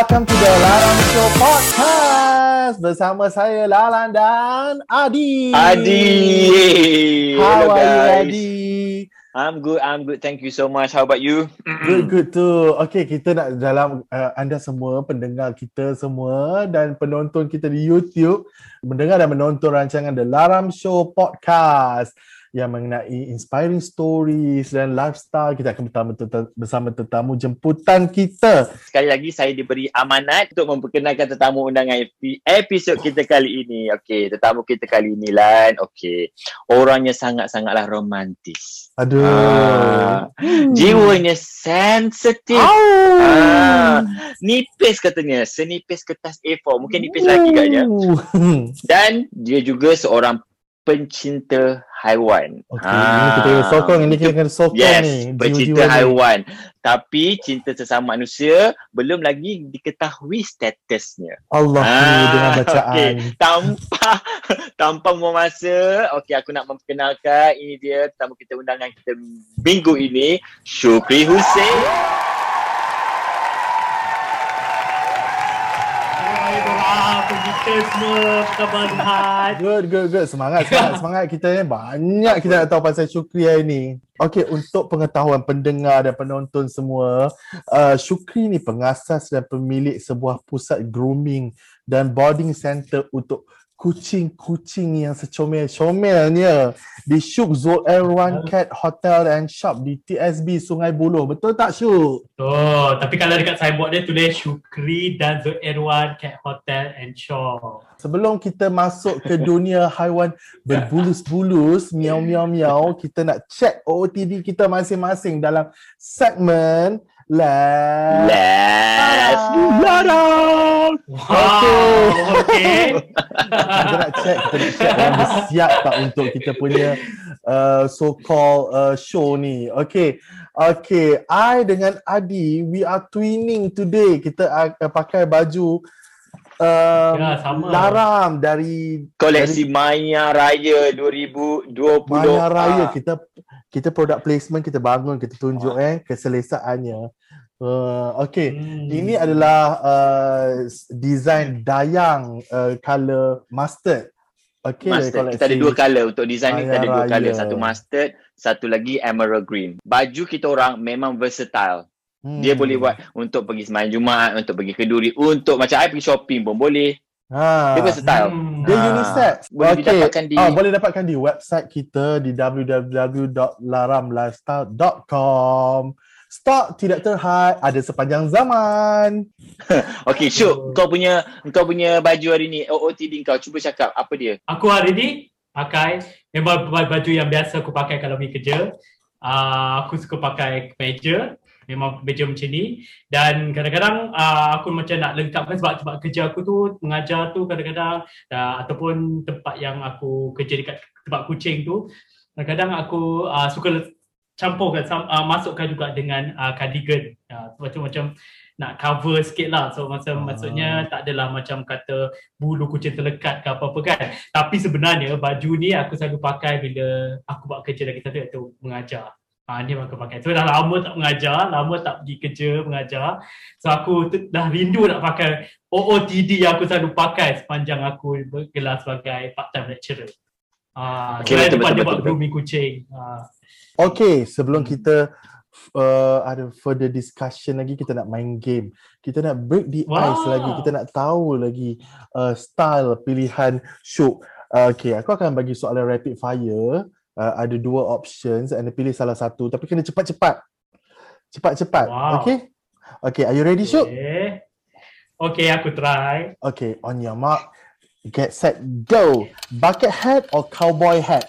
Welcome to the Lalan Show Podcast bersama saya Lalan dan Adi. Adi. How Hello are you, guys. Adi? I'm good. I'm good. Thank you so much. How about you? Good, good too. Okay, kita nak dalam uh, anda semua, pendengar kita semua dan penonton kita di YouTube mendengar dan menonton rancangan The Laram Show Podcast yang mengenai inspiring stories dan lifestyle. Kita akan bersama, teta- bersama tetamu jemputan kita. Sekali lagi saya diberi amanat untuk memperkenalkan tetamu undangan epi- episod kita kali ini. Okey, tetamu kita kali ini Lan. Okey. Orangnya sangat-sangatlah romantis. Aduh. Ah, Jiwanya sensitif. Ah, nipis katanya, senipis kertas A4. Mungkin nipis lagi katnya. Ooh. Dan dia juga seorang pencinta haiwan. Okey, ini kita kena sokong, ini kita kena sokong Yes, ni. pencinta ni. haiwan. Tapi cinta sesama manusia belum lagi diketahui statusnya. Allah Ah, ni dengan bacaan. okey. Tanpa tanpa membuang masa, okey aku nak memperkenalkan ini dia tetamu kita undangan kita minggu ini, Syukri Hussein. Semua Zuhad Good, good, good. Semangat, semangat, semangat. Kita ni banyak kita nak tahu pasal Syukri hari ni. Okey, untuk pengetahuan pendengar dan penonton semua, uh, Syukri ni pengasas dan pemilik sebuah pusat grooming dan boarding center untuk kucing-kucing yang secomel-comelnya di Syuk Zul Airwan Cat Hotel and Shop di TSB Sungai Buloh. Betul tak Syuk? Betul Tapi kalau dekat signboard dia tulis Syukri dan Zul Erwan Cat Hotel and Shop Sebelum kita masuk ke dunia haiwan berbulus-bulus, miau-miau-miau, kita nak check OOTD kita masing-masing dalam segmen Let's Let's Larang. Wow Okay Kita nak check, kita nak check orang dia siap tak untuk kita punya uh, so-called uh, show ni. Okay, okay. I dengan Adi, we are twinning today. Kita uh, pakai baju um, Ya, sama. laram dari Koleksi Maya Raya 2020. Maya Raya Ah. kita kita product placement kita bangun kita tunjuk eh keselesaannya. Uh, okay. hmm. Ini adalah uh, design dayang uh, color mustard. Okay, Mustard. Kita ada dua color untuk design ni kita ada dua Raya. color. Satu mustard, satu lagi emerald green. Baju kita orang memang versatile. Hmm. Dia boleh buat untuk pergi sembahyang Jumaat, untuk pergi keduri, untuk macam I pergi shopping pun boleh. Ha. Dia versatile. Hmm. Dia Ah, unisex. boleh didapatkan di- Ah, boleh dapatkan di website kita di www.laramlifestyle.com. Stok tidak terhad, ada sepanjang zaman. Okay, Syuk, kau punya kau punya baju hari ni, OOTD kau, cuba cakap apa dia? Aku hari ni pakai Memang baju yang biasa aku pakai kalau pergi kerja uh, Aku suka pakai kemeja Memang kemeja macam ni Dan kadang-kadang uh, aku macam nak lengkapkan sebab tempat kerja aku tu Mengajar tu kadang-kadang uh, Ataupun tempat yang aku kerja dekat tempat kucing tu Kadang-kadang aku uh, suka campurkan, uh, masukkan juga dengan uh, cardigan uh, Macam-macam nak cover sikit lah So macam, Ah. maksudnya tak adalah macam kata bulu kucing terlekat ke apa-apa kan tapi sebenarnya baju ni aku selalu pakai bila aku buat kerja lagi satu iaitu mengajar. Ha, ni aku pakai. So dah lama tak mengajar, lama tak pergi kerja mengajar. So aku tu, dah rindu nak pakai OOTD yang aku selalu pakai sepanjang aku bergelar sebagai part-time lecturer. Ha, Okay, okay, betul, so betul, betul, buat betul. grooming kucing. Ha. Okay, sebelum kita uh, ada further discussion lagi, kita nak main game. Kita nak break the Wow. ice lagi. Kita nak tahu lagi uh, style pilihan Syuk. Uh, okay, aku akan bagi soalan rapid fire. Uh, ada dua options and pilih salah satu. Tapi kena cepat-cepat. Cepat-cepat. Wow. Okay? Okay, are you ready Syuk? Okay. Okay, aku try. Okay, on your mark. Get set, go. Bucket hat or cowboy hat?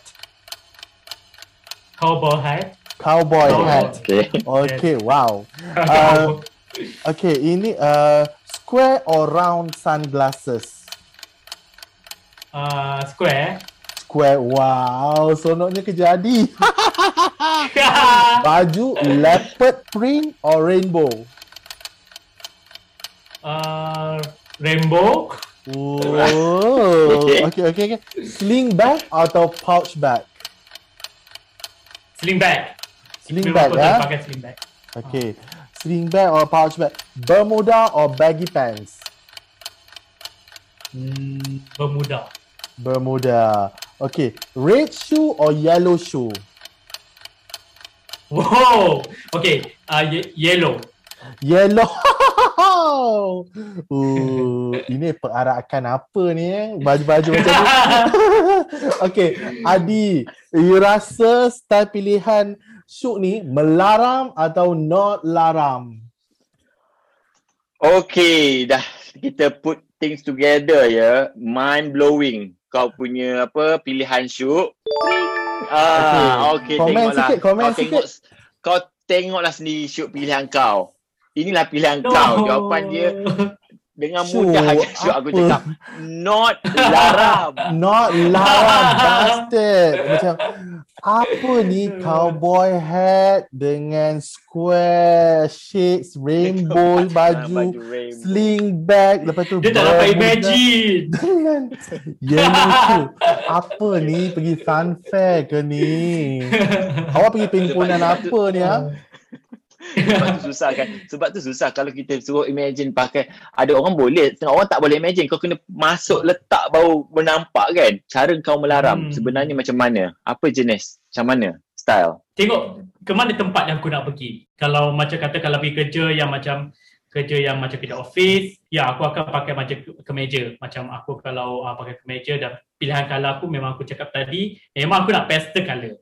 Cowboy hat. Cowboy Cowboy. hat. Okay. Okay, wow. Uh, Okay, ini uh, square or round sunglasses? uh, square. Square, wow. Sonoknya kejadi. Baju leopard print or rainbow? uh, rainbow. Oh, Okay. okay, okay, okay. Sling bag atau pouch bag? Sling bag. Sling Memang bag, ya? tak pakai sling bag. Okay. sling bag or pouch bag, Bermuda or baggy pants? Hmm, Bermuda. Bermuda. Okay, red shoe or yellow shoe? Wow. Okay, uh, ye- yellow. Yellow. uh, ini perarakan apa ni eh? Baju-baju macam ni. okay, Adi, you rasa style pilihan Syuk ni melaram atau not laram? Okay, dah kita put things together ya. Mind blowing. Kau punya apa pilihan syuk. Ah, okay, Komen tengoklah. sikit, komen kau tengok, kau tengoklah sendiri syuk pilihan kau. Inilah pilihan kau. Jawapan dia dengan Syuk, mudah aja syuk aku cakap not laram. Not laram, bastard. Macam, apa ni cowboy hat dengan square shades, rainbow baju, rainbow. sling bag, lepas tu Dia tak dapat imagine. Dengan yellow shoe. Apa ni? Pergi funfair ke ni? Awak pergi pimpinan apa ni ha? Sebab tu susah kan. Sebab tu susah kalau kita suruh imagine pakai ada orang boleh, setengah orang tak boleh imagine. Kau kena masuk letak baru menampak kan. Cara kau melaram Hmm. sebenarnya macam mana? Apa jenis? Macam mana? Style. Tengok ke mana tempat yang aku nak pergi. Kalau macam kata kalau pergi kerja yang macam kerja yang macam kerja office, ya aku akan pakai macam ke- kemeja. Macam aku kalau uh, pakai kemeja dan pilihan colour aku memang aku cakap tadi, memang aku nak pastel colour.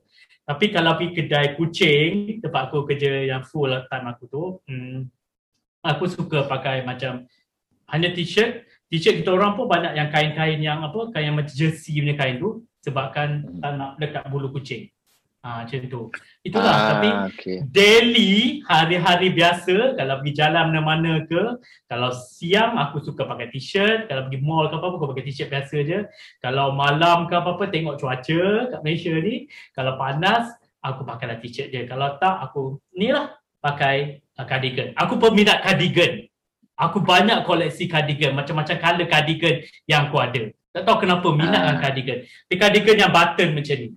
Tapi kalau pergi kedai kucing, tempat aku kerja yang full time aku tu, hmm, aku suka pakai macam hanya t-shirt. T-shirt kita orang pun banyak yang kain-kain yang apa, kain yang macam jersey punya kain tu sebabkan tak nak dekat bulu kucing. Ah macam tu. Itulah ah, tapi okay. daily hari-hari biasa kalau pergi jalan mana-mana ke kalau siang aku suka pakai t-shirt kalau pergi mall ke apa-apa aku pakai t-shirt biasa je. Kalau malam ke apa-apa tengok cuaca kat Malaysia ni kalau panas aku pakailah t-shirt je. Kalau tak aku ni lah pakai uh, cardigan. Aku peminat cardigan. Aku banyak koleksi cardigan macam-macam colour cardigan yang aku ada. Tak tahu kenapa minat Ah. dengan cardigan. Tapi cardigan yang button macam ni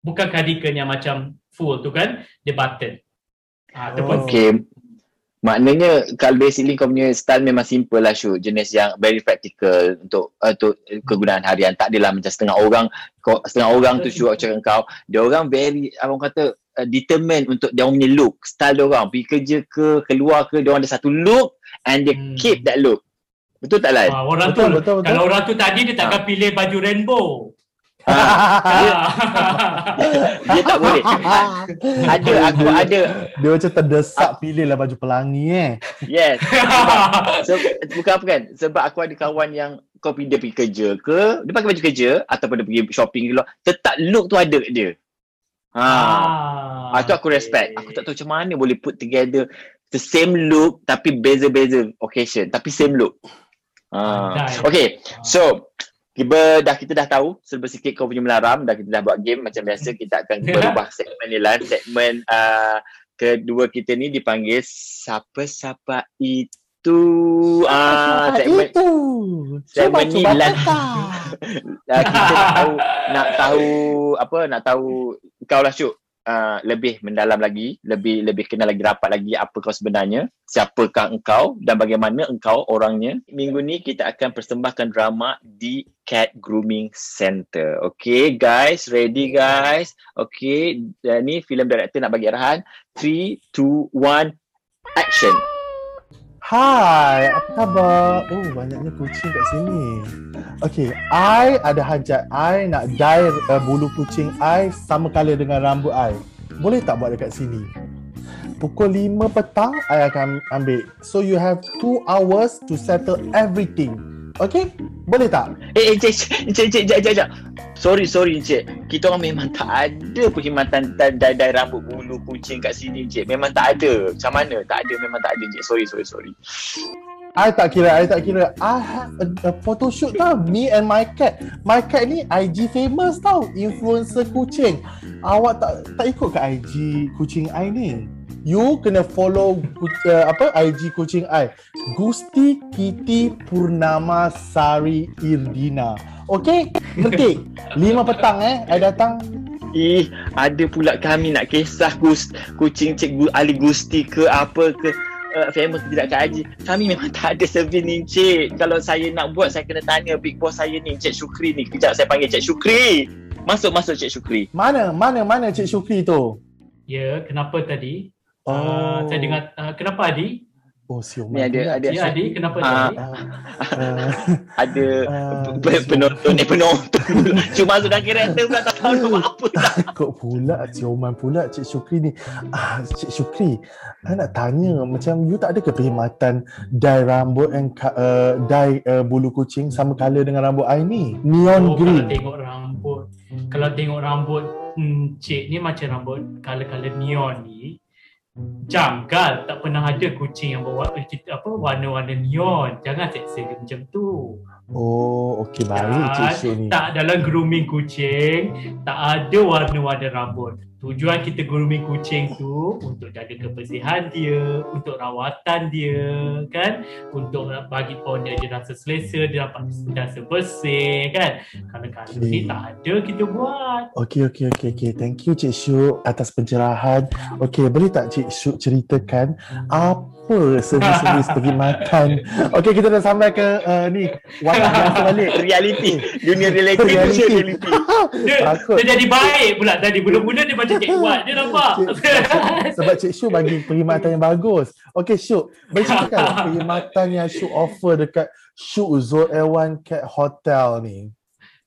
bukan cardigan yang macam full tu kan dia button ah Oh. oh. Okay. Maknanya kalau basically kau punya style memang simple lah Syuk. Jenis yang very practical untuk uh, untuk kegunaan harian. Tak adalah macam setengah orang kau, setengah orang tu Syuk cakap kau. Dia orang very abang kata uh, determined untuk dia orang punya look. Style dia orang. Pergi kerja ke, keluar ke, dia orang ada satu look and they Hmm. keep that look. Betul tak Lai? Ah, orang Betul, tu betul, betul. kalau orang tu tadi dia takkan pilih baju rainbow. Ah, dia tak boleh. ada, aku ada. Dia macam terdesak pilih lah baju pelangi eh. Yes. Sebab, bukan apa kan? Sebab aku ada kawan yang kau pergi dia pergi kerja ke, dia pakai baju kerja ataupun dia pergi shopping ke luar, tetap look tu ada kat dia. Ha. Ah, ah, tu aku respect. Aku tak tahu macam mana boleh put together the same look tapi beza-beza occasion tapi same look. Ha. Pandai. Okay, so kita dah kita dah tahu serba sikit kau punya melaram dah kita dah buat game macam biasa kita akan berubah segmen ni lah segmen uh, kedua kita ni dipanggil siapa-siapa itu ah Apa segmen itu? Segmen ni lah. uh, kita nak tahu nak tahu apa nak tahu kau lah Syuk uh, lebih mendalam lagi lebih lebih kenal lagi rapat lagi apa kau sebenarnya siapakah engkau dan bagaimana engkau orangnya. Minggu ni kita akan persembahkan drama di Cat Grooming Center okay guys ready guys? Okay dan ni filem director nak bagi arahan. 3 2 1 action Hai, apa khabar? Oh, banyaknya kucing kat sini. Okay, I ada hajat. I nak dye uh, bulu kucing I sama colour dengan rambut I. Boleh tak buat dekat sini? Pukul 5 petang, I akan ambil. So, you have 2 hours to settle everything. Okay? Boleh tak? Eh, eh, cik, cik, cik, cik, cik, cik. Sorry, sorry, cik. Kita orang memang tak ada perkhidmatan dai-dai rambut bulu kucing kat sini, cik. Memang tak ada. Macam mana? Tak ada, memang tak ada, cik. Sorry, sorry, sorry. I tak kira, I tak kira. I have a, a photo shoot tau. Me and my cat. My cat ni IG famous tau. Influencer kucing. Awak tak tak ikut ke IG kucing I ni? You kena follow uh, apa IG kucing I. Gusti Kitty Purnama Sari Irdina. Okay? Mentik. 5 petang eh. I datang. Ih, ada pula kami nak kisah gus, kucing cik Gu- Ali Gusti ke apa ke. uh, famous ke tidak Kak Haji kami memang tak ada servis ni Encik kalau saya nak buat saya kena tanya big boss saya ni Encik Syukri ni kejap saya panggil Encik Syukri masuk masuk Encik Syukri Mana? Mana? Mana Cik Syukri tu? Ya, kenapa tadi? Oh. Uh, saya dengar, uh, kenapa Adi? Oh, siom. Ni ada- ada- Ya Adi, kenapa Ah. tadi? Uh, ada Ah, pe- penonton eh penonton cuma karakter pula tak tahu nak buat apa dah Kok pula Sioman pula Cik Syukri ni ah, Cik Syukri I nak tanya Macam you tak ada ke perkhidmatan Dye rambut and uh, Dye uh, bulu kucing Sama colour dengan rambut I ni Neon Oh, green Kalau tengok rambut, kalau tengok rambut hmm, cik ni macam rambut color-color neon ni, janggal tak pernah ada kucing yang bawa eh, apa warna-warna neon. Jangan seksa dia macam tu. Oh okey baik Cik Dan Syuk ni Tak dalam grooming kucing, tak ada warna-warna rambut. Tujuan kita grooming kucing tu untuk jaga kebersihan dia, untuk rawatan dia, kan? Untuk bagi pun dia, rasa selesa, dia dapat rasa bersih, kan? Kadang-kadang Okay. ni tak ada kita buat. Okey okey okey okey. Thank you Cik Syuk atas pencerahan. Okey, boleh tak Cik Syuk ceritakan apa servis-servis perkhidmatan? Okey, kita dah sampai ke uh, ni wadah biasa balik. reality dunia reality Reality. dunia reality Dia, Takut. dia jadi baik pula tadi. Mula-mula dia macam Cik Wat. Dia nampak. Cik- Sebab Cik Syuk bagi perkhidmatan yang bagus. Okey boleh ceritakan perkhidmatan yang Syuk offer dekat Syuk Zul Airwan Cat Hotel ni.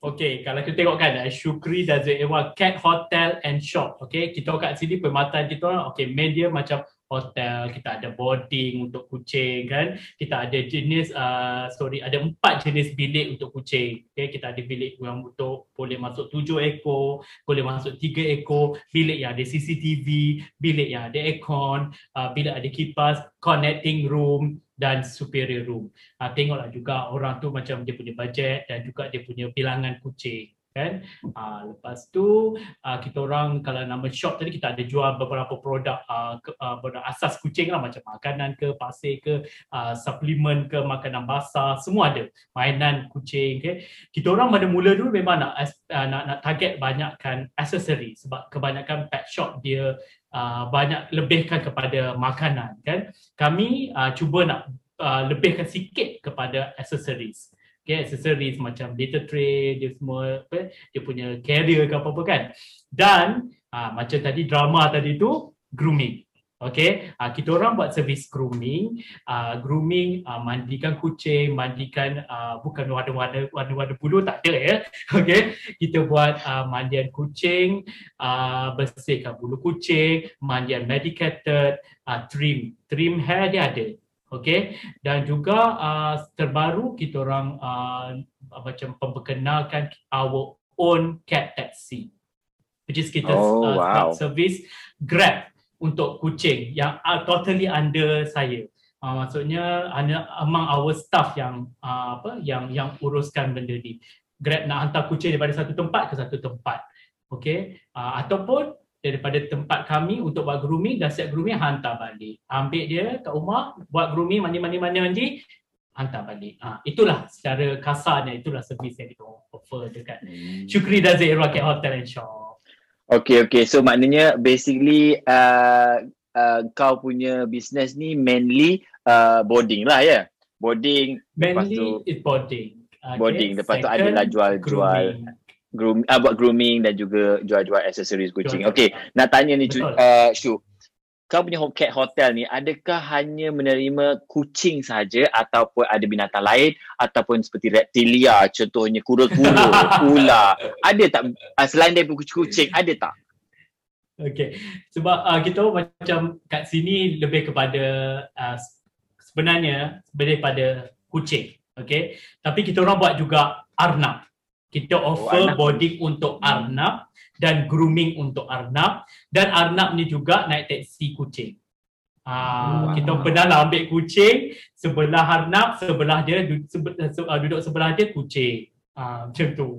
Okey, kalau kita tengok kan, eh, Syukri dan Zewa Cat Hotel and Shop. Okey, kita kat sini perkhidmatan kita orang, okey, media macam hotel, kita ada boarding untuk kucing kan. Kita ada jenis, uh, sorry, ada empat jenis bilik untuk kucing. Okey, kita ada bilik yang untuk boleh masuk tujuh ekor, boleh masuk tiga ekor, bilik yang ada CCTV, bilik yang ada aircon, uh, bilik ada kipas, connecting room dan superior room uh, tengoklah juga orang tu macam dia punya budget dan juga dia punya bilangan kucing kan uh, lepas tu uh, kita orang kalau nama shop tadi kita ada jual beberapa produk uh, ke, uh, produk asas kucing lah macam makanan ke pasir ke uh, suplemen ke makanan basah semua ada mainan kucing okay. kita orang pada mula dulu memang nak uh, nak, nak target banyakkan aksesori sebab kebanyakan pet shop dia uh, banyak lebihkan kepada makanan kan kami uh, cuba nak uh, lebihkan sikit kepada accessories. Okay, accessories macam litter tray, dia semua apa, dia punya carrier ke apa-apa kan. Dan uh, macam tadi drama tadi tu, grooming. Okay, uh, kita orang buat servis grooming, uh, grooming, uh, mandikan kucing, mandikan uh, bukan warna-warna warna-warna bulu tak ada ya. Okay, kita buat uh, mandian kucing, uh, bersihkan bulu kucing, mandian medicated, uh, trim, trim hair dia ada. Okay, dan juga uh, terbaru kita orang uh, macam memperkenalkan our own cat taxi. Which is kita Oh, uh, wow. service Grab untuk kucing yang uh, totally under saya. Uh, maksudnya ada among our staff yang uh, apa yang yang uruskan benda ni. Grab nak hantar kucing daripada satu tempat ke satu tempat. Okay, uh, ataupun daripada tempat kami untuk buat grooming dah siap grooming hantar balik. Ambil dia kat rumah, buat grooming mandi-mandi-mandi-mandi, hantar balik. Ah, itulah secara kasarnya itulah servis yang kita offer dekat Syukri dan Zaira Cat Hotel and Shop. Okay, okay. So maknanya basically uh, uh, kau punya business ni mainly uh, boarding lah ya. Boarding, lepas Mainly tu is boarding. Okay. boarding. Lepas tu Second, adalah jual-jual grooming. Groom, uh, buat grooming dan juga jual-jual aksesoris kucing. Okay, nak tanya ni Betul. uh, Shu. Kau punya ho- cat hotel ni adakah hanya menerima kucing saja ataupun ada binatang lain ataupun seperti reptilia contohnya kura-kura, ular. Ada tak uh, selain daripada kucing-kucing ada tak? Okay. Sebab uh, kita macam kat sini lebih kepada uh, sebenarnya lebih pada kucing. Okay. Tapi kita orang buat juga arnab. Kita offer arnab. boarding untuk arnab dan grooming untuk arnab dan arnab ni juga naik teksi kucing. Uh, Wow. Kita pernah lah ambil kucing sebelah arnab, sebelah dia duduk, duduk sebelah dia kucing. Uh, macam tu.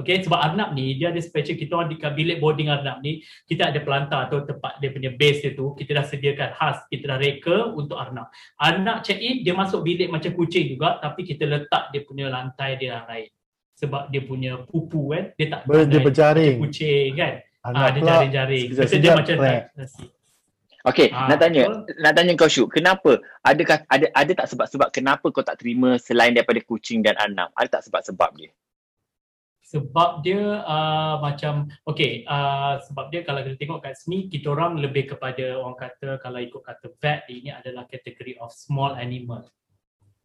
Okay, sebab Arnab ni dia ada special kita orang di bilik boarding Arnab ni kita ada pelantar atau tempat dia punya base dia tu kita dah sediakan khas kita dah reka untuk Arnab. Arnab check in dia masuk bilik macam kucing juga tapi kita letak dia punya lantai dia yang lain. Sebab dia punya pupu kan dia tak Ber, dia berjaring. kucing kan. Ah dia pula jaring-jaring. Betul dia sekejap-sekejap macam crack. nasi. Okay, Ah, nak tanya, betul. nak tanya kau Syuk, kenapa? Adakah ada ada tak sebab-sebab kenapa kau tak terima selain daripada kucing dan anak? Ada tak sebab-sebab dia? sebab dia uh, macam okay uh, sebab dia kalau kita tengok kat sini kita orang lebih kepada orang kata kalau ikut kata vet ini adalah kategori of small animal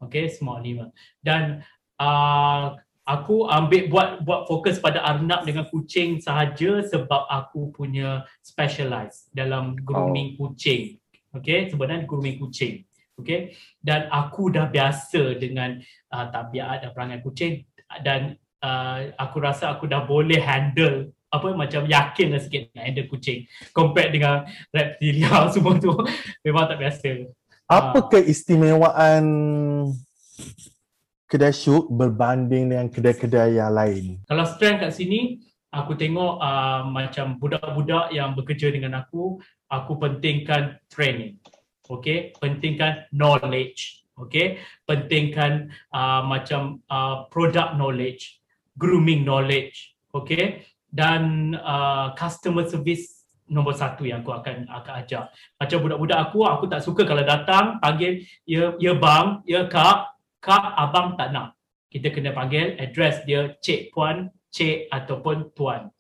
okay small animal dan uh, aku ambil buat buat fokus pada arnab dengan kucing sahaja sebab aku punya specialize dalam grooming kucing. Okay? Sebenarnya grooming kucing. Okay? Dan aku dah biasa dengan uh, tabiat dan perangai kucing dan uh, aku rasa aku dah boleh handle apa macam yakin lah sikit nak handle kucing compare dengan reptilia semua tu. Memang tak biasa. Apa Ah. keistimewaan kedai syuk berbanding dengan kedai-kedai yang lain? kalau strength kat sini aku tengok uh, macam budak-budak yang bekerja dengan aku aku pentingkan training. Okay? Pentingkan knowledge. Okay? Pentingkan uh, macam uh, product knowledge grooming knowledge. Okay? Dan uh, customer service nombor satu yang aku akan akan ajar macam budak-budak aku aku tak suka kalau datang panggil ya ya bang ya kak kak abang tak nak kita kena panggil address dia cik puan cik ataupun tuan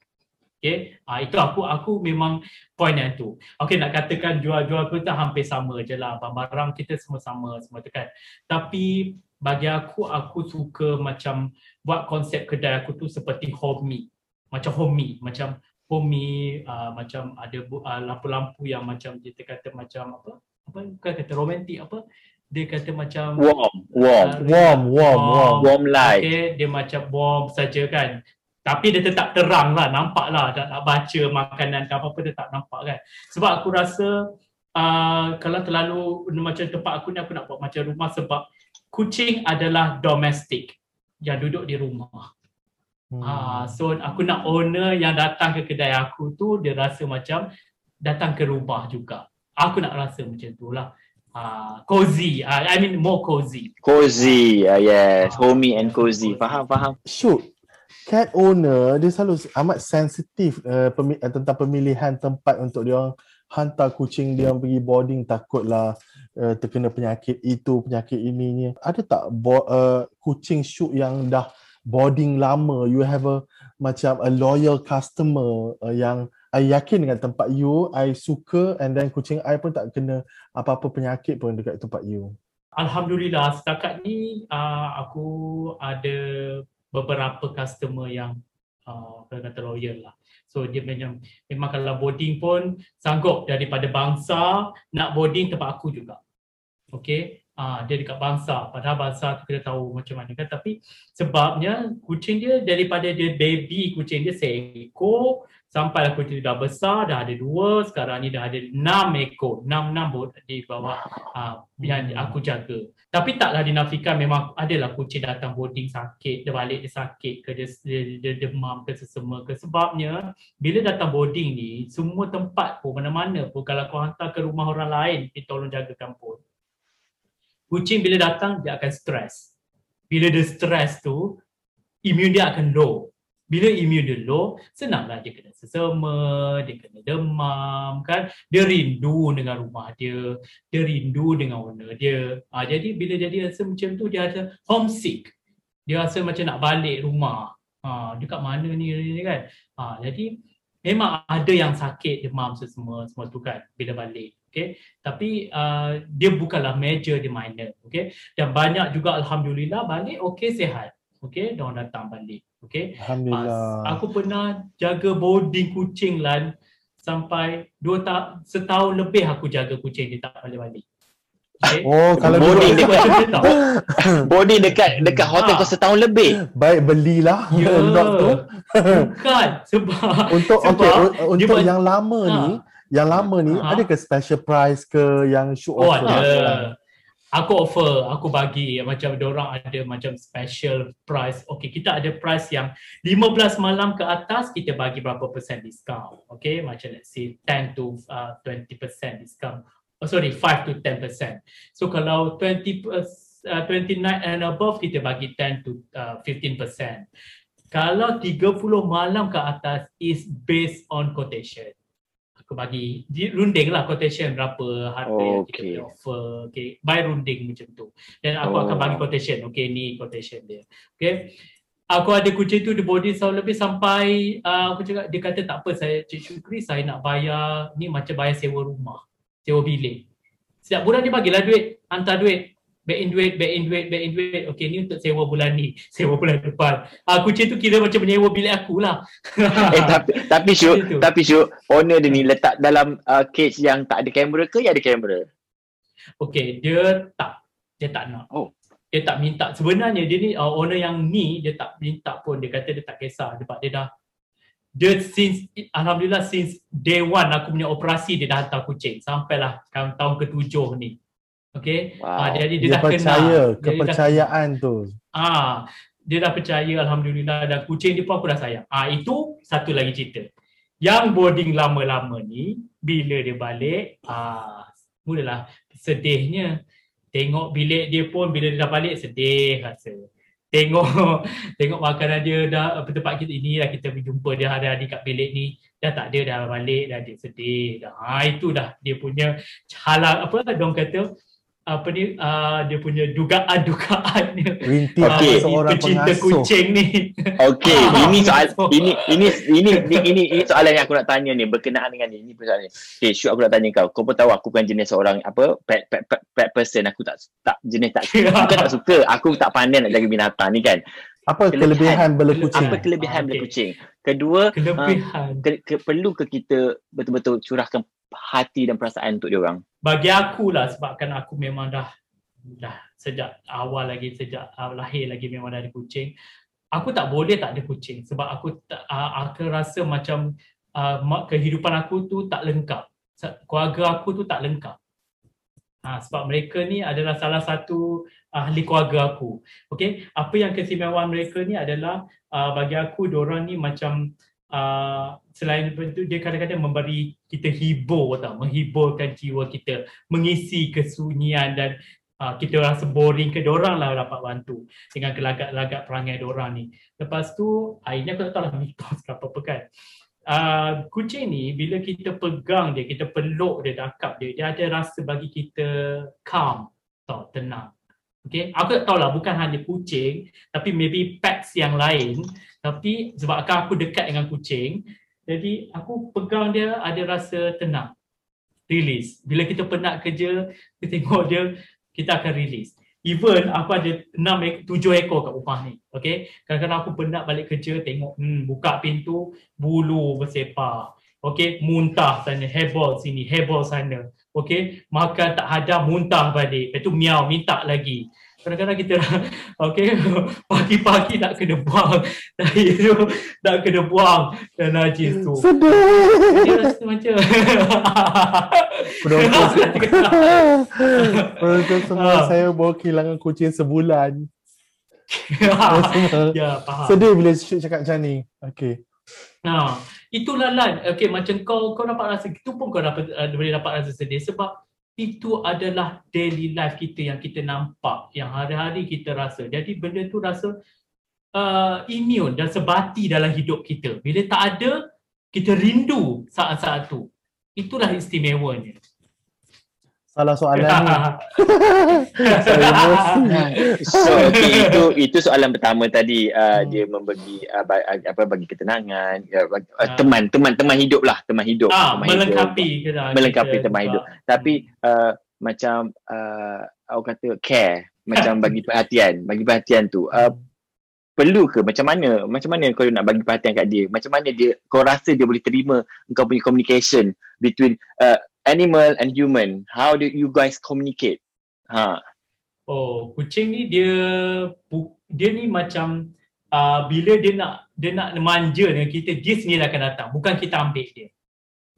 Okay, ah, itu aku aku memang point yang tu. Okay, nak katakan jual-jual pun tak hampir sama je lah. Barang-barang kita semua sama semua tu kan. Tapi bagi aku, aku suka macam buat konsep kedai aku tu seperti homey. Macam homey, macam homey, uh, macam ada uh, lampu-lampu yang macam kita kata macam apa? Apa kata romantik apa? Dia kata macam Warm, warm, Ah, Warm, warm, warm. warm light. Okay, dia macam warm saja kan. Tapi dia tetap terang lah, nampak lah. Tak nak baca makanan ke apa-apa, dia tak nampak kan. Sebab aku rasa uh, kalau terlalu macam tempat aku ni, aku nak buat macam rumah sebab kucing adalah domestik yang duduk di rumah. Hmm. Ah, so aku nak owner yang datang ke kedai aku tu, dia rasa macam datang ke rumah juga. Aku nak rasa macam tu lah. Uh, cozy, uh, I mean more cozy. Cozy, uh, yes. Homey and cozy. Faham, faham. Syuk, cat owner dia selalu amat sensitif uh, pemi- uh, tentang pemilihan tempat untuk dia orang hantar kucing dia orang pergi boarding takutlah uh, terkena penyakit itu penyakit ininya. Ada tak bo- uh, kucing Syuk yang dah boarding lama you have a macam a loyal customer uh, yang I yakin dengan tempat you, I suka and then kucing I pun tak kena apa-apa penyakit pun dekat tempat you. Alhamdulillah setakat ni uh, aku ada beberapa customer yang uh, kata loyal lah. So dia memang memang kalau boarding pun sanggup daripada bangsa nak boarding tempat aku juga. Okay. Ah, dia dekat bangsa. Padahal bangsa tu kita tahu macam mana kan. Tapi sebabnya kucing dia daripada dia baby kucing dia seekor sampai kucing dia dah besar, dah ada dua, sekarang ni dah ada enam ekor. Enam-enam bot di bawah ah, yang aku jaga. Tapi taklah dinafikan memang adalah kucing datang boarding sakit, dia balik dia sakit ke, dia, dia, dia demam ke sesama ke. Sebabnya bila datang boarding ni, semua tempat pun mana-mana pun kalau kau hantar ke rumah orang lain, dia tolong jagakan pun. Kucing bila datang dia akan stres. Bila dia stres tu, imun dia akan low. Bila imun dia low, senanglah dia kena sesama, dia kena demam kan. Dia rindu dengan rumah dia, dia rindu dengan owner dia. Ha, jadi bila jadi rasa macam tu dia ada homesick. Dia rasa macam nak balik rumah. Ha, dia kat mana ni kan. Ha, jadi memang ada yang sakit, demam semua semua tu kan bila balik. Okay. Tapi uh, dia bukanlah major, dia minor. Okay. Dan banyak juga Alhamdulillah balik okay sihat. Okay. Diorang datang balik. Okay. Alhamdulillah. Ah, aku pernah jaga boarding kucing lan sampai dua ta- setahun lebih aku jaga kucing dia tak balik-balik. Okay. Oh, kalau Boarding dulu Macam. Boarding dekat dekat hotel Ah. kau setahun lebih. baik belilah dog tu Bukan sebab untuk Sebab dia untuk yang lama Ha. ni yang lama ni Ha. ada ke special price ke yang show Oh offer? ada. Aku offer, aku bagi macam orang ada macam special price. Okay, kita ada price yang 15 malam ke atas kita bagi berapa persen discount. Okay, macam let's say 10 to uh, 20% discount. Oh sorry, 5 to 10%. So kalau 20 pers- uh, 29 and above kita bagi 10 to uh, 15%. Kalau 30 malam ke atas is based on quotation. Aku bagi di runding lah quotation berapa harga Oh, yang kita okay. boleh offer. Okay by runding macam tu. Dan aku Oh. akan bagi quotation. Okay ni quotation dia. Okay. Aku ada kucing tu dia body tahun lebih sampai uh, aku cakap dia kata tak apa saya Cik Syukri saya nak bayar ni macam bayar sewa rumah sewa bilik. Setiap bulan dia bagilah duit hantar duit back in duit, back in duit, back in duit. Okay, ni untuk sewa bulan ni, sewa bulan depan. Ah, kucing tu kira macam menyewa bilik aku lah. Eh tapi tapi Syuk, tapi Syuk, owner dia ni letak dalam uh, cage yang tak ada kamera ke ya ada kamera? Okay, dia tak. Dia tak nak. Oh. Dia tak minta. Sebenarnya dia ni, uh, owner yang ni, dia tak minta pun. Dia kata dia tak kisah. Sebab dia dah, dia since, Alhamdulillah since day one aku punya operasi, dia dah hantar kucing. Sampailah tahun ketujuh ni. Okay. Wow. Ah, jadi dia, Dia dah kenal. percaya Dia- dia dah- kepercayaan tu. Ah, dia dah percaya alhamdulillah dan kucing dia pun aku dah sayang. Ah itu satu lagi cerita. Yang boarding lama-lama ni bila dia balik ah mulalah sedihnya. Tengok bilik dia pun bila dia dah balik sedih rasa. Tengok tengok makanan dia dah tempat kita ini dah kita berjumpa dia hari-hari kat bilik ni dah tak ada dah balik dah dia sedih dah. Ah itu dah dia punya halang apa dong kata apa ni uh, dia punya dugaan-dugaan dia okay. seorang pecinta pengasuh. kucing ni. Okey, Ah. ini soal ini ini ini ini ini, ini soalan yang aku nak tanya ni berkenaan dengan ni. Ini persoalan ni. Okey, Syuk aku nak tanya kau. Kau pun tahu aku bukan jenis seorang apa pet pet pet, pet person. Aku tak tak jenis tak bukan tak suka. Aku tak pandai nak jaga binatang ni kan. Apa Kelebihan. kelebihan bela kucing? Apa kelebihan Ah, bila okey. kucing? Kedua, Kelebihan. ke, ke, perlu ke kita betul-betul curahkan hati dan perasaan untuk dia orang? Bagi aku lah sebabkan aku memang dah dah sejak awal lagi sejak uh, lahir lagi memang dah ada kucing. Aku tak boleh tak ada kucing sebab aku uh, aku rasa macam uh, kehidupan aku tu tak lengkap. Keluarga aku tu tak lengkap. Ha, sebab mereka ni adalah salah satu ahli keluarga aku. Okey, apa yang keistimewaan mereka ni adalah uh, bagi aku diorang ni macam uh, selain itu dia kadang-kadang memberi kita hibur tau, menghiburkan jiwa kita, mengisi kesunyian dan uh, kita rasa boring ke diorang lah dapat bantu dengan gelagak-lagak perangai diorang ni. Lepas tu, ah, ini aku tak tahu lah mitos ke apa-apa kan. Uh, kucing ni bila kita pegang dia, kita peluk dia, dakap dia, dia ada rasa bagi kita calm, tau, tenang. Okay, aku tak tahu lah bukan hanya kucing tapi maybe pets yang lain tapi sebabkan aku dekat dengan kucing jadi aku pegang dia ada rasa tenang. Release. Bila kita penat kerja kita tengok dia kita akan release. Even aku ada 6 ek- 7 ekor kat rumah ni okay? Kadang-kadang aku penat balik kerja tengok hmm, buka pintu bulu bersepah okay? Muntah sana hairball sini hairball sana okay? Makan tak hadam muntah balik. Lepas tu miau minta lagi kadang-kadang kita okay pagi-pagi nak kena buang tai tu nak kena buang dan najis tu Sedih. dia rasa macam Penonton, penonton semua Ah. saya baru kehilangan kucing sebulan. ya faham Sedih bila Syuk cakap macam ni. Okay. Ha, itulah Lan. Okay, macam kau kau dapat rasa itu pun kau dapat uh, boleh dapat rasa sedih sebab itu adalah daily life kita yang kita nampak, yang hari-hari kita rasa. Jadi benda tu rasa uh, immune dan sebati dalam hidup kita. Bila tak ada, kita rindu saat-saat tu. Itulah istimewanya. Salah soalan ni. So okay, itu itu soalan pertama tadi uh, Hmm. dia membagi uh, ba- uh, apa bagi ketenangan ya, uh, Ah. teman teman teman hidup lah teman hidup ah, teman melengkapi hidup. kita. melengkapi kita teman juga. hidup tapi uh, macam uh, aku kata care macam bagi perhatian bagi perhatian tu uh, perlu ke macam mana macam mana kau nak bagi perhatian kat dia macam mana dia kau rasa dia boleh terima kau punya communication between uh, animal and human how do you guys communicate ha Oh, kucing ni dia dia ni macam uh, bila dia nak dia nak manja dengan kita, dia sendiri akan datang. Bukan kita ambil dia.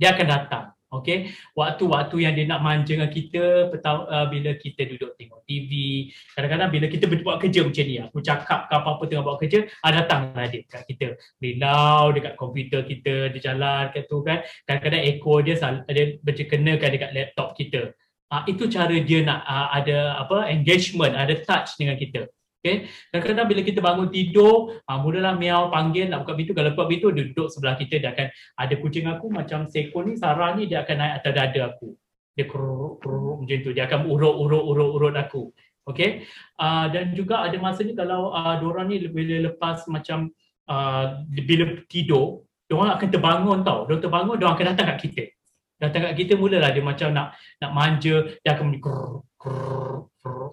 Dia akan datang. Okay. Waktu-waktu yang dia nak manja dengan kita, petang, uh, bila kita duduk tengok TV, kadang-kadang bila kita buat kerja macam ni, aku cakap ke apa-apa tengah buat kerja, ah, datanglah dia kat kita. Rilau dekat komputer kita, dia jalan kat tu kan. Kadang-kadang ekor dia, dia berkenakan dekat laptop kita. Ah, itu cara dia nak uh, ada apa engagement, ada touch dengan kita. Okay. Kadang-kadang bila kita bangun tidur, ha, mulalah miau panggil nak buka pintu. Kalau buka pintu, dia duduk sebelah kita. Dia akan ada kucing aku macam Seko ni, Sarah ni dia akan naik atas dada aku. Dia keruk, keruk macam tu. Dia akan urut, urut, urut, urut aku. Okay. Uh, dan juga ada masa ni kalau uh, diorang ni bila lepas macam uh, bila tidur, diorang akan terbangun tau. Diorang terbangun, diorang akan datang kat kita. Datang kat kita mulalah dia macam nak nak manja, dia akan krrr,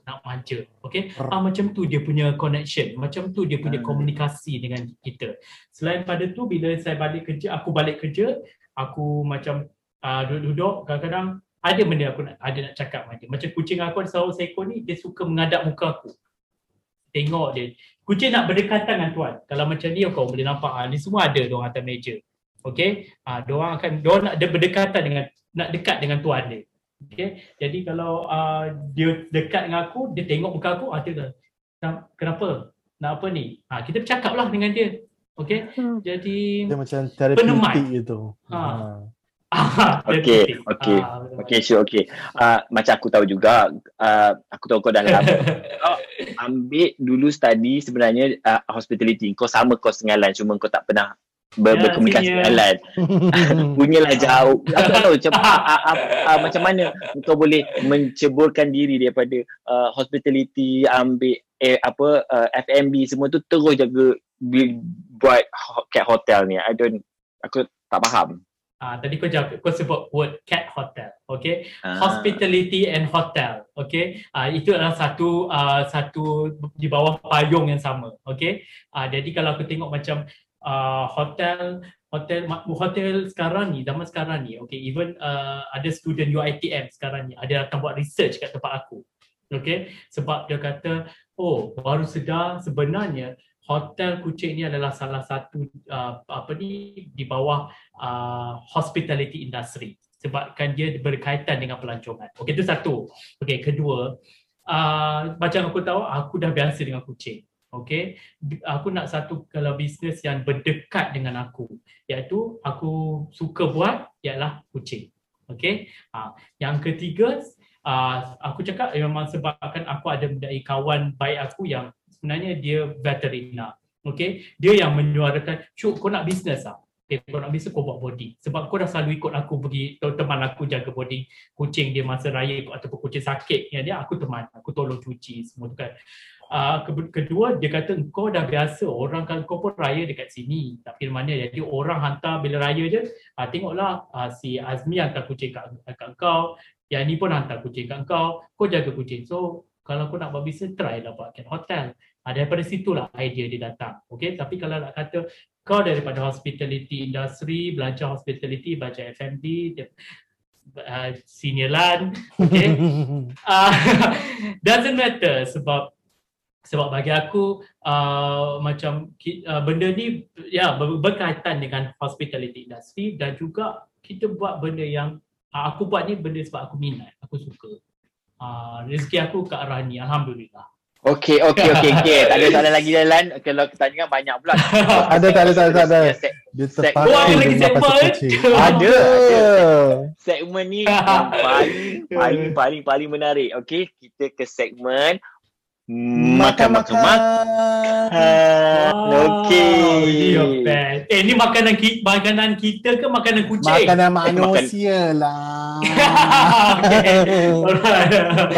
nak manja. Okay. Ah, macam tu dia punya connection. Macam tu dia punya Hmm. komunikasi dengan kita. Selain pada tu bila saya balik kerja, aku balik kerja, aku macam uh, duduk-duduk kadang-kadang ada benda aku nak ada nak cakap dengan dia. Macam kucing aku ada seorang seekor ni dia suka mengadap muka aku. Tengok dia. Kucing nak berdekatan dengan tuan. Kalau macam ni kau boleh nampak ah ni semua ada diorang atas meja. Okey? Ah diorang akan diorang nak berdekatan dengan nak dekat dengan tuan dia. Okey? Jadi kalau uh, dia dekat dengan aku, dia tengok muka aku, ah dia dah, "Kenapa-? Nak apa ni? Ah kita bercakap lah dengan dia. Okey? Hmm. Jadi Dia macam Penemat. terapeutik gitu. Ha. Ha. ah, dia Okey, penting. okey, Ah. Okay, sure, okay. Uh, macam aku tahu juga, uh, aku tahu kau dah lama ambil dulu study sebenarnya uh, hospitality. Kau sama kau dengan Lan, cuma kau tak pernah ber- Ya, berkomunikasi senior. dengan Lan. Punyalah jauh. Aku tak tahu macam, uh, uh, uh, uh, macam mana kau boleh menceburkan diri daripada uh, hospitality, ambil eh, apa uh, F&B semua tu terus jaga buat ho- cat hotel ni. I don't, aku tak faham. Ah, tadi kau jawab, kau sebut word cat hotel, okay? Ah. Hospitality and hotel, okay? Ah, itu adalah satu ah, satu di bawah payung yang sama, okay? Ah, jadi kalau aku tengok macam ah, hotel hotel hotel sekarang ni zaman sekarang ni okay even uh, ada student UiTM sekarang ni ada datang buat research kat tempat aku okay sebab dia kata oh baru sedar sebenarnya hotel kucing ni adalah salah satu uh, apa ni di bawah uh, hospitality industry sebabkan dia berkaitan dengan pelancongan. Okey itu satu. Okey kedua uh, macam aku tahu aku dah biasa dengan kucing. Okey B- aku nak satu kalau bisnes yang berdekat dengan aku iaitu aku suka buat ialah kucing. Okey. Ha, yang ketiga uh, aku cakap memang sebabkan aku ada menjadi kawan baik aku yang sebenarnya dia veterinar. Okay, dia yang menyuarakan, Cuk kau nak bisnes ah? Okay, kau nak bisnes kau buat body. Sebab kau dah selalu ikut aku pergi, teman aku jaga body kucing dia masa raya ataupun kucing sakit. Ya, dia aku teman, aku tolong cuci semua tu kan. Uh, kedua dia kata kau dah biasa orang kan kau pun raya dekat sini. Tapi mana. Jadi orang hantar bila raya je uh, tengoklah uh, si Azmi hantar kucing kat, kat kau yang ni pun hantar kucing kat kau kau jaga kucing. So kalau kau nak buat bisnes try lah buat cat hotel. Uh, daripada situlah idea dia datang okay tapi kalau nak kata kau daripada hospitality industry belajar hospitality belajar F&B dia, uh, senior lan okay uh, doesn't matter sebab sebab bagi aku uh, macam uh, benda ni ya ber- berkaitan dengan hospitality industry dan juga kita buat benda yang uh, aku buat ni benda sebab aku minat aku suka uh, rezeki aku ke arah ni alhamdulillah Okay, okay, okay, okay. Tak ada soalan lagi Lan. Kalau kita tanya kan banyak pula. Ada, tak ada, tak ada, tak ada. Dia terpakai Oh, ada lagi segmen? Ada. Segmen ni paling, paling, paling, paling menarik. Okay, kita ke segmen makan-makan makan. Wow, Okay. dia best. Eh ni makanan ki- makanan kita ke makanan kucing? Makanan manusia lah. okay. Alright.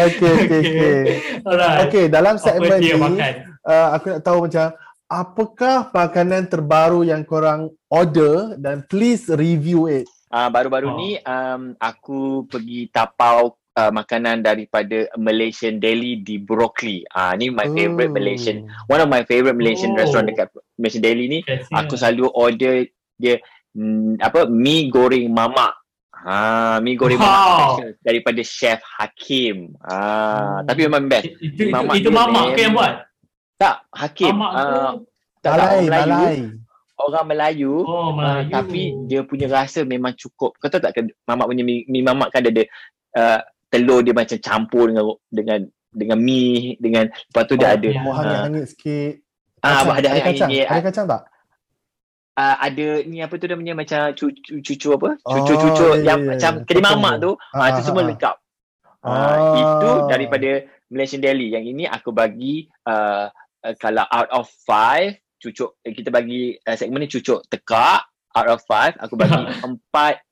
Okay, okay, okay. Alright. Okay, dalam segmen ni, makan? uh, aku nak tahu macam apakah makanan terbaru yang korang order dan please review it. Ah, baru-baru Oh. ni um, aku pergi tapau uh, makanan daripada Malaysian Deli di Broccoli. Ah, ni my favorite Oh. Malaysian. One of my favorite Malaysian Oh. restaurant dekat Malaysian Deli ni. Bestnya. Aku selalu order dia mm, apa mi goreng mamak. Ha, mi goreng Wow. mamak daripada chef Hakim. Ah, Hmm. tapi memang best. itu, itu, mamak itu mamak ke yang buat? Tak, Hakim. Mamak tu. Ah, tak, tak, Malai, orang Melayu. malai. Orang Melayu. Oh, Ah, Melayu. tapi dia punya rasa memang cukup. Kau tahu tak mamak punya mi, mi mamak kan ada uh, telur dia macam campur dengan dengan dengan mi dengan lepas tu dia Oh, ada ya. Mau hangit-hangit sikit. ah Kacang, ada ada kacang, ada kacang tak? uh, ada ni apa tu namanya macam cucu cucu apa? Oh, Cucu-cucu ya, yang ya, ya. macam kedai Betul. mamak tu, ah, Ah, itu semua ah, lengkap. Ah. Ah, itu daripada Malaysian Deli. Yang ini aku bagi uh, uh, kalau out of five, cucuk eh, kita bagi uh, segmen ni cucuk tekak out of five, aku bagi 4.5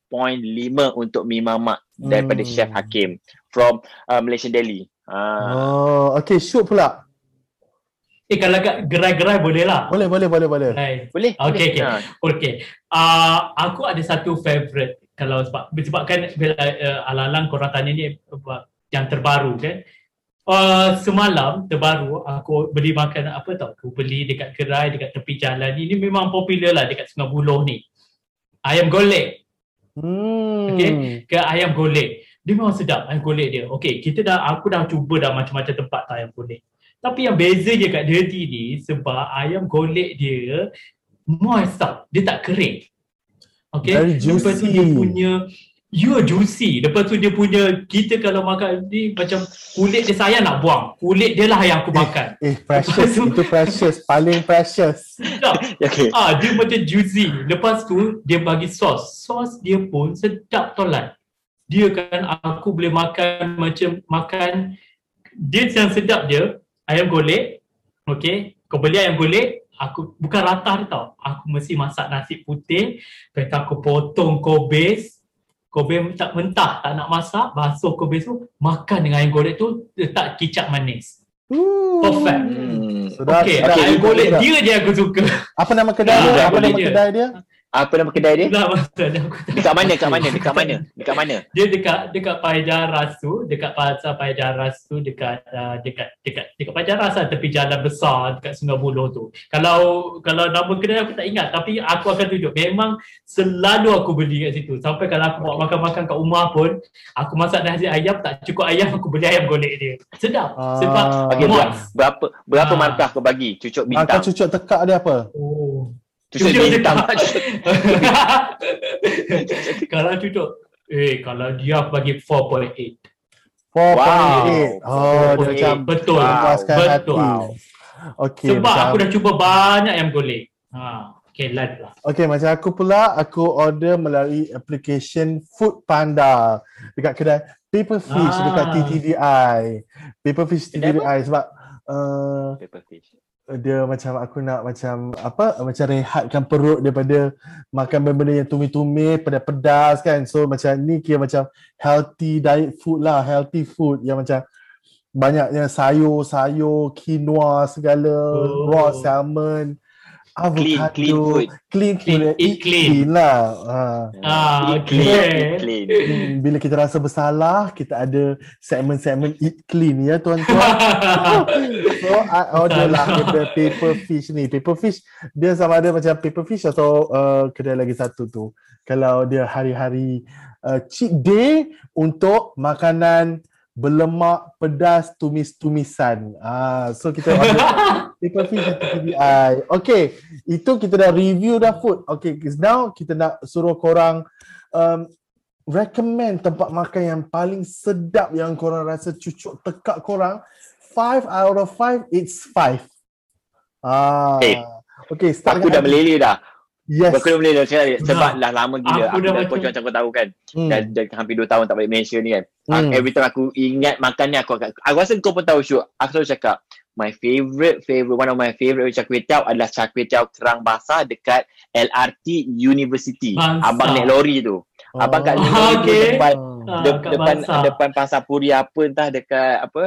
untuk mi mamak daripada Hmm. Chef Hakim from uh, Malaysian Deli. Ah. Oh, okay, shoot pula. Eh kalau kat gerai-gerai boleh lah. Boleh, boleh, boleh, boleh. Gerai. Boleh? Okey, okey. boleh. Ha. Okay. Uh, aku ada satu favourite kalau sebab sebabkan bila uh, alang-alang korang tanya ni uh, yang terbaru kan. Uh, semalam terbaru aku beli makan apa tau aku beli dekat gerai dekat tepi jalan ni ni memang popular lah dekat Sungai Buloh ni ayam golek Hmm. Okey. ke ayam golek dia memang sedap ayam golek dia okey kita dah aku dah cuba dah macam-macam tempat tak ayam golek tapi yang beza je kat Dirty ni sebab ayam golek dia moist tau dia tak kering okey Very lepas tu juicy. dia punya You juicy. Lepas tu dia punya kita kalau makan ni macam kulit dia sayang nak buang. Kulit dia lah yang aku makan. Eh, precious. Itu precious. Paling precious. Sedap. Okay. Ah, dia macam juicy. Lepas tu dia bagi sos. Sos dia pun sedap tolat. Dia kan aku boleh makan macam makan dia yang sedap dia ayam golek. Okay. Kau beli ayam golek, aku bukan rata dia tau. Aku mesti masak nasi putih, lepas tu aku potong kobis, kobis tak mentah, tak nak masak, basuh kobis tu, makan dengan ayam golek tu, letak kicap manis. Hmm. Perfect. Hmm. Sedap, Okay, sedap. ayam golek dia je aku suka. Apa nama kedai Dah, dia? Apa nama kedai dia? Apa nama kedai dia? Masak dah aku tak Dekat mana? Dekat mana? Dekat mana? Dekat mana? dia dekat dekat Pajaras tu, dekat pasar Pajaras tu, dekat uh, dekat dekat dekat Pajaras lah tepi jalan besar dekat Sungai Buloh tu. Kalau kalau nama kedai aku tak ingat tapi aku akan tunjuk. Memang selalu aku beli kat situ. Sampai kalau aku bawa makan-makan kat rumah pun, aku masak nasi ayam tak cukup ayam aku beli ayam golek dia. Sedap. Ah. Sebab moist. Berapa berapa Ah. markah kau bagi? Cucuk bintang. cucuk tekak dia apa? Oh. Cucuk Cucuk bintang. kalau cucuk eh kalau dia bagi 4.8. 4.8. Wow. Oh, dia 4.8. macam betul. Wow. Betul. Wow. Okey, Sebab macam, aku dah cuba banyak yang golek. Ha, okay, lah. Okey, macam aku pula, aku order melalui application Food Panda dekat kedai Paperfish Ah. dekat TTDI. Paperfish Kedai apa? TTDI sebab uh, Pepperfish. Dia macam aku nak macam apa macam rehatkan perut daripada makan benda-benda yang tumis-tumis pedas-pedas kan so macam ni kira macam healthy diet food lah healthy food yang macam banyaknya sayur-sayur quinoa segala Oh. raw salmon avocado clean food. clean food Eat- eat clean. lah ha. Ah, Eat okay. clean, eat clean. Hmm, bila kita rasa bersalah kita ada segmen-segmen eat clean ya tuan-tuan So I order lah daripada paper fish ni. Paper fish dia sama ada macam paper fish atau uh, kedai lagi satu tu. Kalau dia hari-hari uh, cheat day untuk makanan berlemak pedas tumis-tumisan. Ah, so kita order paper fish at TPDI. Okay, itu kita dah review dah food. Okay, now kita nak suruh korang um, recommend tempat makan yang paling sedap yang korang rasa cucuk tekak korang. Five out of five, it's five. Ah. Eh, okay, start Aku dah meleleh dah. Yes. Aku dah meleleh dah sebab Dah. lama gila. Aku Aku, dah macam kau tahu kan. Hmm. Dah, dah hampir 2 tahun tak balik Malaysia ni kan. Ah, Hmm. Every time aku ingat makan ni aku akan aku rasa kau pun tahu Syuk. Aku selalu cakap my favourite favourite one of my favourite char kway teow adalah char kway teow kerang basah dekat LRT University. Bangsa. Abang naik lori tu. Abang kat Oh. lori tu Okay. depan Ah, de- kat depan Basah. depan pasar puri apa entah dekat apa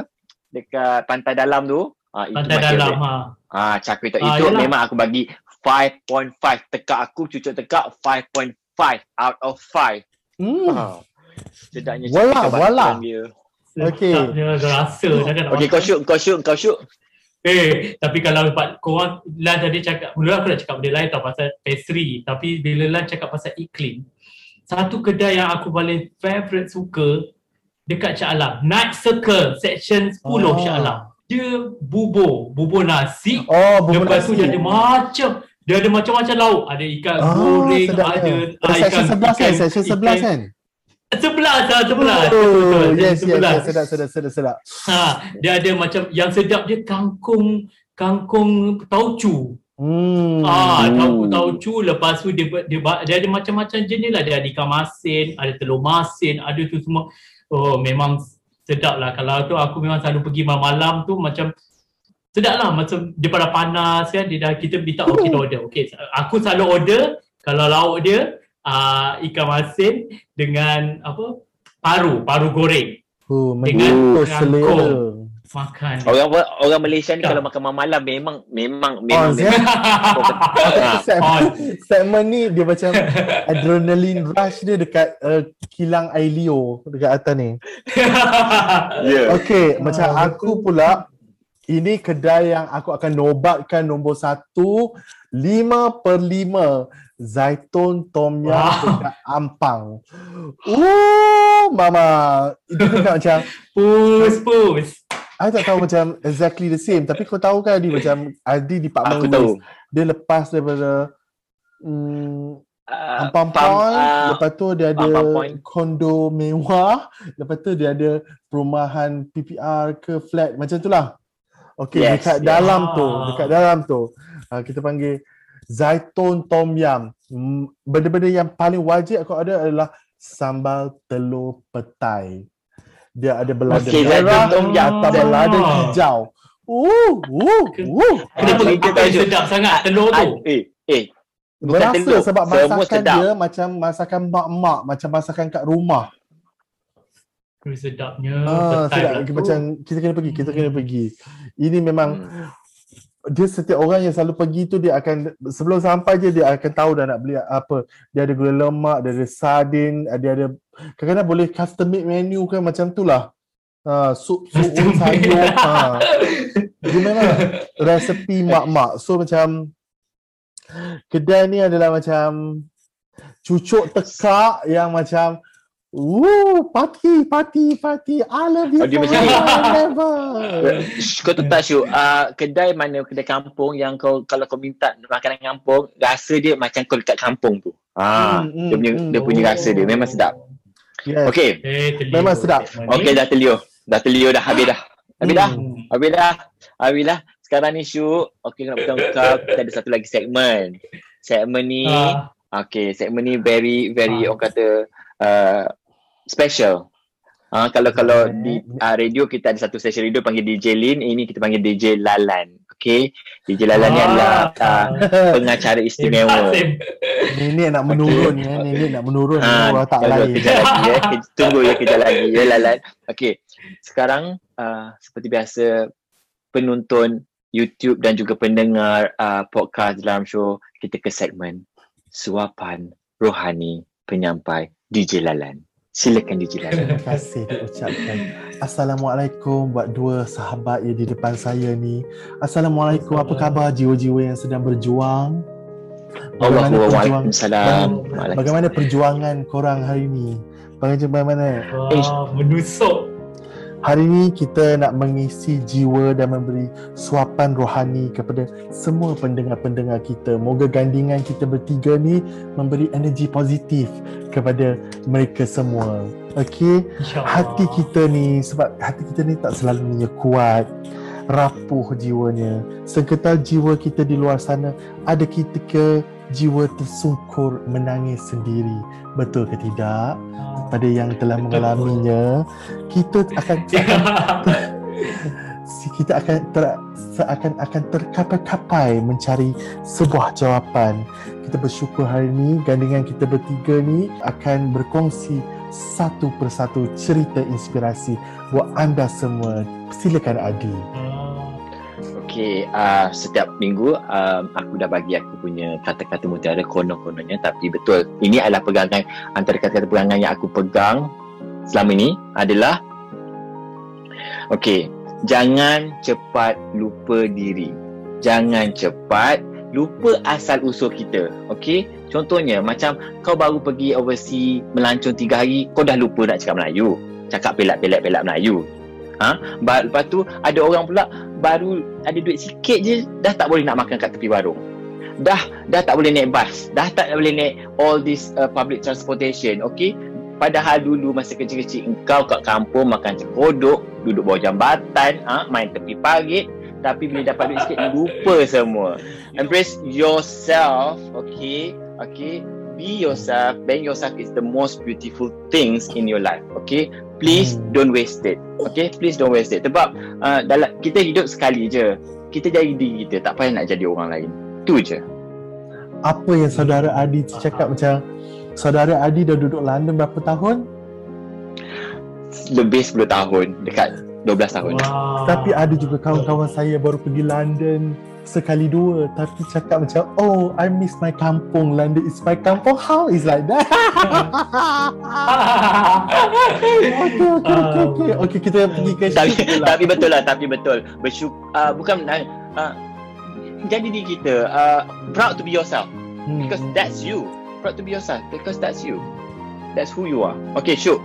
dekat pantai dalam tu. Ah itu Pantai dalam ha. Ah char kway teow Ah, itu yelah. memang aku bagi 5.5 tekak aku cucuk tekak 5.5 out of 5. Hmm. Ah. Sedapnya Wala, wala. dia. Okay. Sedapnya rasa jangan nak Okey makan. kau syuk kau syuk kau syuk. Eh, tapi kalau dapat korang Lan tadi cakap, mula aku nak cakap benda lain tau pasal pastry. Tapi bila Lan cakap pasal iklim, satu kedai yang aku paling favourite suka dekat Shah Alam. Night Circle, section 10 Oh. Shah Alam. Dia bubur, bubur nasi. Oh, bubur Lepas tu nasi. dia ada macam dia ada macam-macam lauk. Ada ikan Ah, goreng, sedapnya. ada Ada section 11 kan? Section 11 kan? Sebelas lah, sebelas. Oh, yes, sebelas. yes, sedap, sedap, sedap, sedap. Ha, dia ada macam yang sedap dia kangkung kangkung taucu. Hmm. Ah, Hmm. kangkung taucu lepas tu dia dia, dia ada macam-macam jenis lah. Dia ada ikan masin, ada telur masin, ada tu semua. Oh, memang sedap lah kalau tu aku memang selalu pergi malam-malam tu macam sedap lah macam daripada panas kan dia dah kita minta oh kita order okay aku selalu order kalau lauk dia uh, ikan masin dengan apa paru paru goreng Oh, Dengan kangkung. makan Orang orang Malaysia ni Tak. kalau makan malam memang memang Oh, memang, Zia. memang segmen, On. segmen ni dia macam adrenaline rush dia dekat uh, kilang Ailio dekat atas ni. Ya. Okay, Ah, macam aku pula ini kedai yang aku akan nobatkan nombor satu lima per lima Zaitun Tom Yum Wow. dekat Ampang. Oh, mama. Itu dekat macam pus pus I tak tahu macam exactly the same tapi kau tahu kan Adi macam Adi di Pak Aku tahu. dia lepas daripada hmm, Uh, Ampang Pam- Point, ah, lepas tu dia ada kondo mewah, lepas tu dia ada perumahan PPR ke flat macam tu lah. Okay, Yes, dekat yes. dalam tu, dekat dalam tu, uh, kita panggil Zaitun Tom. Mm, Benda-benda yang paling wajib aku ada adalah sambal telur petai. Dia ada belada Okay, merah atau belada hijau. Uh, uh, uh. kenapa Apa- kita apa tahu je? sedap sangat telur tu eh eh bukan Berasa telur. sebab Semua masakan sedap. dia macam masakan mak-mak, macam masakan kat rumah. Sedapnya Ah, sedap. tu. Macam kita kena pergi, kita kena pergi. Ini memang dia setiap orang yang selalu pergi tu dia akan sebelum sampai je dia akan tahu dah nak beli apa. Dia ada gula lemak, dia ada sardin, dia ada kadang-kadang boleh custom made menu kan macam tu lah. Ha, sup sup sayur. Ha. Dia memang resepi mak-mak. So macam kedai ni adalah macam cucuk tekak yang macam Woo, party, party, party. I love you Oh, dia forever macam Kau tu tak Syuk. Uh, Kedai mana Kedai kampung Yang kau Kalau kau minta Makanan kampung Rasa dia macam kau dekat kampung tu. Ah, Hmm, Dia punya hmm, Dia punya rasa dia Memang sedap. Yes. Okay Eh. Memang sedap. Okay dah telio. Dah telio dah. Habis dah. Habis dah. Hmm. Habis dah. Habis dah. Sekarang ni Syuk Okay nak beritahu kau Kita ada satu lagi segmen Segmen ni Ah, Okay, segmen ni very very Ah. orang kata uh, special. Ah kalau kalau di uh, radio kita ada satu stesen radio panggil DJ Lin, ini kita panggil DJ Lalan. Okay, DJ Lalan ni Ah. adalah uh, pengacara istimewa. Sim. Nenek nak menurun ya, nenek nak menurun orang tak tunggu lain. kejap lagi ya. Tunggu ya kejap lagi ya Lalan. Okay, sekarang uh, seperti biasa penonton YouTube dan juga pendengar uh, podcast dalam show kita ke segmen suapan rohani penyampai DJ Lalan. Silakan DJ Lalan. Terima kasih diucapkan. Assalamualaikum buat dua sahabat yang di depan saya ni. Assalamualaikum, apa khabar jiwa-jiwa yang sedang berjuang? Bagaimana perjuang, Waalaikumsalam. bagaimana perjuangan korang hari ni? Bagaimana? Wah, menusuk. Hari ini kita nak mengisi jiwa dan memberi suapan rohani kepada semua pendengar-pendengar kita. Moga gandingan kita bertiga ni memberi energi positif kepada mereka semua. Okey? Hati kita ni sebab hati kita ni tak selalunya kuat, rapuh jiwanya. Sengketal jiwa kita di luar sana ada ketika jiwa tersungkur menangis sendiri. Betul ke tidak? Pada yang telah mengalaminya, kita akan si- kita akan ter, seakan akan terkapai-kapai mencari sebuah jawapan. Kita bersyukur hari ini gandingan kita bertiga ni akan berkongsi satu persatu cerita inspirasi buat anda semua. Silakan Adi. Ah, Okey, uh, setiap minggu um, aku dah bagi aku punya kata-kata mutiara konon-kononnya tapi betul ini adalah pegangan antara kata-kata pegangan yang aku pegang selama ini adalah Okey, jangan cepat lupa diri. Jangan cepat lupa asal usul kita. Okey? Contohnya macam kau baru pergi overseas melancong tiga hari, kau dah lupa nak cakap Melayu. Cakap pelak-pelak-pelak Melayu. Ha? Lepas tu ada orang pula baru ada duit sikit je dah tak boleh nak makan kat tepi warung. Dah dah tak boleh naik bas, dah tak boleh naik all this uh, public transportation, okay? Padahal dulu masa kecil-kecil engkau kat kampung makan cekodok, duduk bawah jambatan, ha, main tepi parit, tapi bila dapat duit sikit lupa semua. Embrace yourself, okay? Okay? be yourself. Being yourself is the most beautiful things in your life. Okay, please Hmm. don't waste it. Okay, please don't waste it. Sebab uh, dalam kita hidup sekali je. Kita jadi diri kita, tak payah nak jadi orang lain. Tu je. Apa yang saudara Adi cakap macam saudara Adi dah duduk London berapa tahun? Lebih 10 tahun, dekat 12 tahun. Wow. Tapi ada juga kawan-kawan saya baru pergi London sekali dua tapi cakap macam oh I miss my kampung London is my kampung. How is like that? Okay okay okay okay okay kita pergi ke tapi pula. tapi betul lah tapi betul. Bersyuk uh, bukan uh, jadi diri kita uh, proud to be yourself. Hmm, because that's you. Proud to be yourself because that's you. That's who you are. Okay Syuk.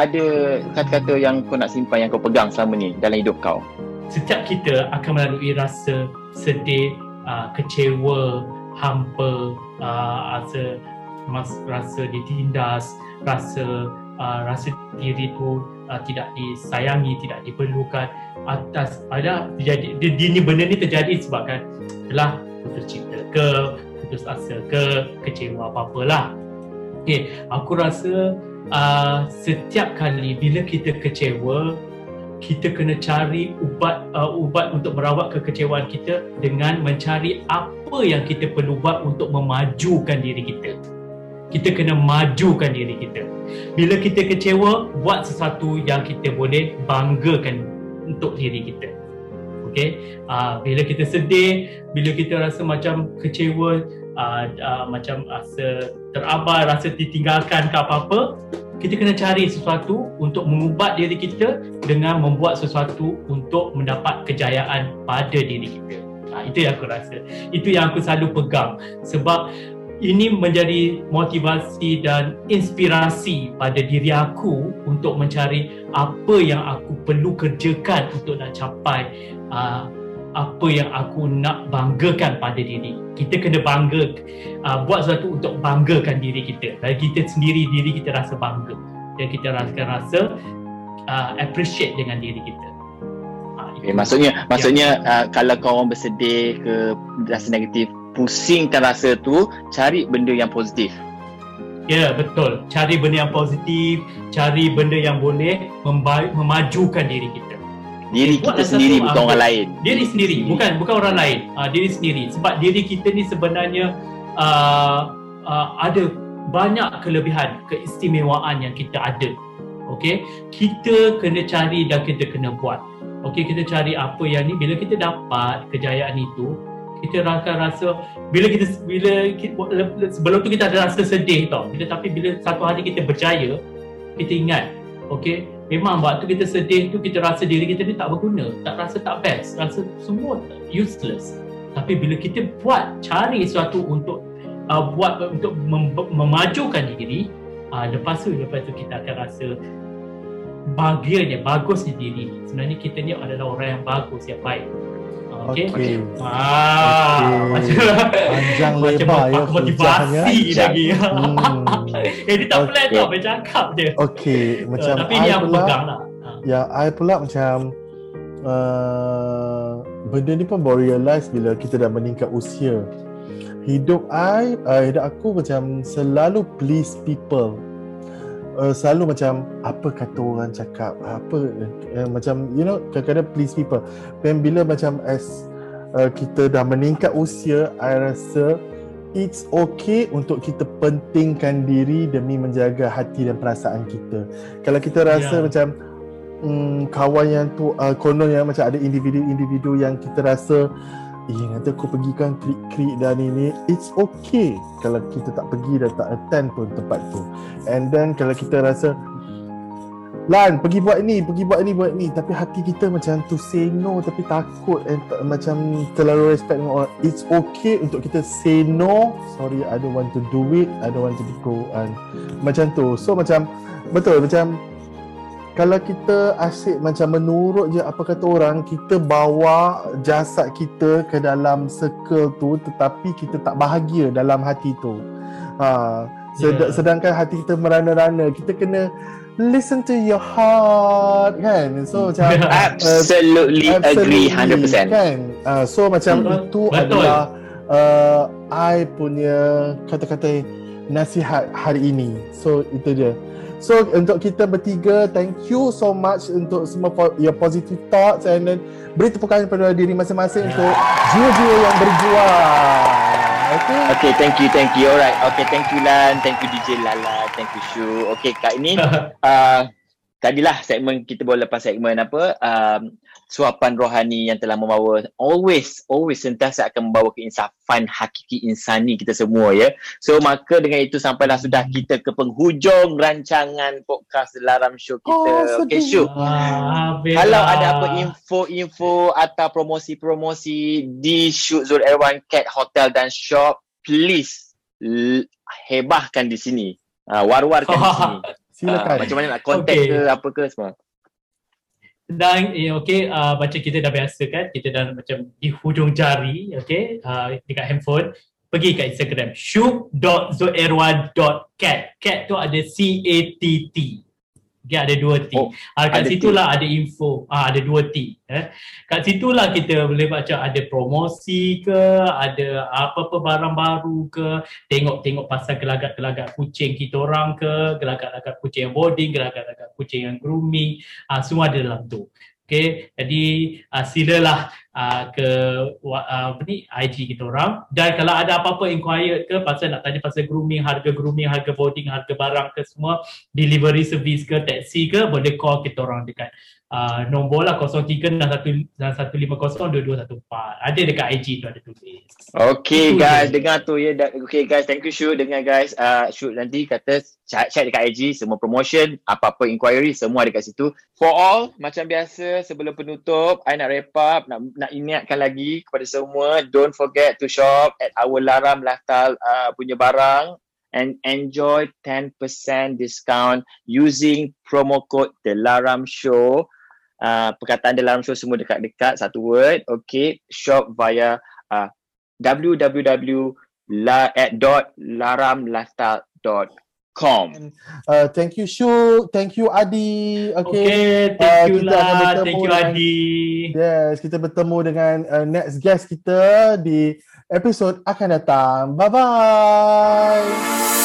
Ada kata-kata yang kau nak simpan yang kau pegang selama ni dalam hidup kau? Setiap kita akan melalui rasa sedih, uh, kecewa, hampa, uh, rasa mas, rasa ditindas, rasa uh, rasa diri tu uh, tidak disayangi, tidak diperlukan atas ada terjadi dia, dia ni benda ni terjadi sebabkan telah putus cinta ke putus asa ke kecewa apa-apalah. Okey, aku rasa uh, setiap kali bila kita kecewa kita kena cari ubat uh, ubat untuk merawat kekecewaan kita dengan mencari apa yang kita perlu buat untuk memajukan diri kita. Kita kena majukan diri kita. Bila kita kecewa, buat sesuatu yang kita boleh banggakan untuk diri kita. Okey, uh, bila kita sedih, bila kita rasa macam kecewa, uh, uh, macam rasa terabai, rasa ditinggalkan ke apa-apa, kita kena cari sesuatu untuk mengubat diri kita dengan membuat sesuatu untuk mendapat kejayaan pada diri kita. Ha, itu yang aku rasa. Itu yang aku selalu pegang. Sebab ini menjadi motivasi dan inspirasi pada diri aku untuk mencari apa yang aku perlu kerjakan untuk nak capai uh, apa yang aku nak banggakan pada diri. Kita kena bangga uh, buat sesuatu untuk banggakan diri kita. Dan kita sendiri diri kita rasa bangga dan kita rasa rasa uh, appreciate dengan diri kita. Uh, okay, maksudnya maksudnya uh, kalau kau orang bersedih ke rasa negatif pusingkan rasa tu cari benda yang positif Ya yeah, betul. Cari benda yang positif, cari benda yang boleh memba- memajukan diri kita. Diri Buat kita satu sendiri bukan orang lain Diri sendiri, bukan bukan orang lain. Uh, diri sendiri. Sebab diri kita ni sebenarnya uh, uh, ada banyak kelebihan, keistimewaan yang kita ada. Okey, kita kena cari dan kita kena buat. Okey, kita cari apa yang ni bila kita dapat kejayaan itu, kita akan rasa bila kita bila kita, sebelum tu kita ada rasa sedih tau. Bila tapi bila satu hari kita berjaya, kita ingat, okey, memang waktu kita sedih tu kita rasa diri kita ni tak berguna, tak rasa tak best, rasa semua useless. Tapi bila kita buat cari sesuatu untuk uh, buat untuk mem- memajukan diri, uh, lepas tu lepas tu kita akan rasa bahagianya, bagusnya diri. Sebenarnya kita ni adalah orang yang bagus, yang baik. Okey. Okey. Ah, Okey. macam Panjang macam lebar ya motivasi hujahnya. lagi. Hmm. eh, dia tak plan Okey. tau, bercakap je. Okey, macam Uh, tapi ni I aku pula, pegang lah. Ah. yang I pula macam uh, benda ni pun baru realise bila kita dah meningkat usia. Hidup I, uh, hidup aku macam selalu please people. Uh, selalu macam apa kata orang cakap? Apa uh, macam you know kadang-kadang please people. Dan bila macam as uh, kita dah meningkat usia I rasa it's okay untuk kita pentingkan diri demi menjaga hati dan perasaan kita. Kalau kita rasa Ya. macam hmm, kawan yang tu uh, konon yang macam ada individu-individu yang kita rasa eh nanti aku pergi kan klik-klik dan ini it's okay kalau kita tak pergi dan tak attend pun tempat tu. And then kalau kita rasa Lan pergi buat ni pergi buat ni buat ni. Tapi hati kita macam to say no tapi takut and tak, macam terlalu respect dengan orang. It's okay untuk kita say no. Sorry I don't want to do it. I don't want to go and macam tu. So macam betul macam kalau kita asyik macam menurut je apa kata orang kita bawa jasad kita ke dalam circle tu tetapi kita tak bahagia dalam hati tu ha sed- Yeah. sedangkan hati kita merana-rana kita kena listen to your heart kan so macam absolutely, agree 100% kan uh, so macam Betul. itu Betul. adalah uh, I punya kata-kata nasihat hari ini. So itu dia. So untuk kita bertiga, thank you so much untuk semua po- your positive thoughts and then beri tepukan kepada diri masing-masing untuk jiwa-jiwa yang berjuang. Okay. Okay, thank you, thank you. Alright, okay, thank you Lan, thank you DJ Lala, thank you Shu. Okay, Kak ini uh, tadilah segmen kita baru lepas segmen apa um, suapan rohani yang telah membawa always always sentiasa akan membawa keinsafan hakiki insani kita semua ya. So maka dengan itu sampailah sudah kita ke penghujung rancangan podcast Laram Show kita. Oh, okay. Shu. Ah, Kalau ada apa info-info atau promosi-promosi di Shoot Zul Erwan Cat Hotel dan Shop, please l- hebahkan di sini. Uh, war-warkan di sini. Silakan. Uh, macam mana nak contact Okay. ke apa ke semua. Dan eh, okay, uh, macam kita dah biasa kan, kita dah macam di hujung jari, okay, uh, dekat handphone, pergi kat Instagram, shoot.zoerwan.cat. Cat tu ada C-A-T-T. Dia ada dua T. Oh, Ah, kat ada situ T. lah ada info. Ah, ada dua T. Eh. Kat situ lah kita boleh macam ada promosi ke, ada apa-apa barang baru ke, tengok-tengok pasal gelagak-gelagak kucing kita orang ke, gelagak-gelagak kucing yang boarding, gelagak-gelagak kucing yang grooming, ah, semua ada dalam tu. Okay, jadi uh, silalah uh, ke uh, apa ni IG kita orang. Dan kalau ada apa-apa inquired ke pasal nak tanya pasal grooming, harga grooming, harga boarding, harga barang ke semua, delivery service ke taxi ke boleh call kita orang dekat uh, nombor lah 03 dan 150 2214. Ada dekat IG tu ada tulis. Okay Itu guys, je. dengar tu ya. Da- Okay guys, thank you Shoot. Dengar guys, uh, Shoot nanti kata chat, chat dekat IG, semua promotion, apa-apa inquiry, semua ada kat situ. For all, macam biasa sebelum penutup, I nak wrap up, nak, nak ingatkan lagi kepada semua, don't forget to shop at our Laram Lifestyle uh, punya barang and enjoy 10% discount using promo code The Laram Show. Uh, perkataan Laram Show semua dekat-dekat, satu word. Okay, shop via uh, www.laramlifestyle.com. Uh, thank you Shu, thank you Adi. Okay. Okay, Uh, thank you kita akan lah. bertemu Thank you dengan- Adi. Yes, kita bertemu dengan uh, next guest kita di episod akan datang. Bye bye.